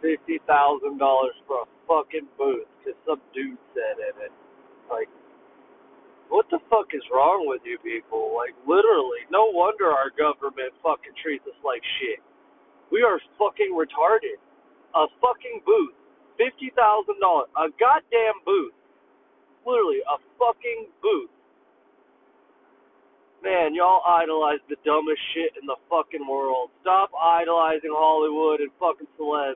fifty thousand dollars for a fucking booth because some dude said in it. Like, what the fuck is wrong with you people? Like, literally, no wonder our government fucking treats us like shit. We are fucking retarded. A fucking booth, fifty thousand dollars, a goddamn booth, literally a fucking booth. Man, y'all idolize the dumbest shit in the fucking world. Stop idolizing Hollywood and fucking celebs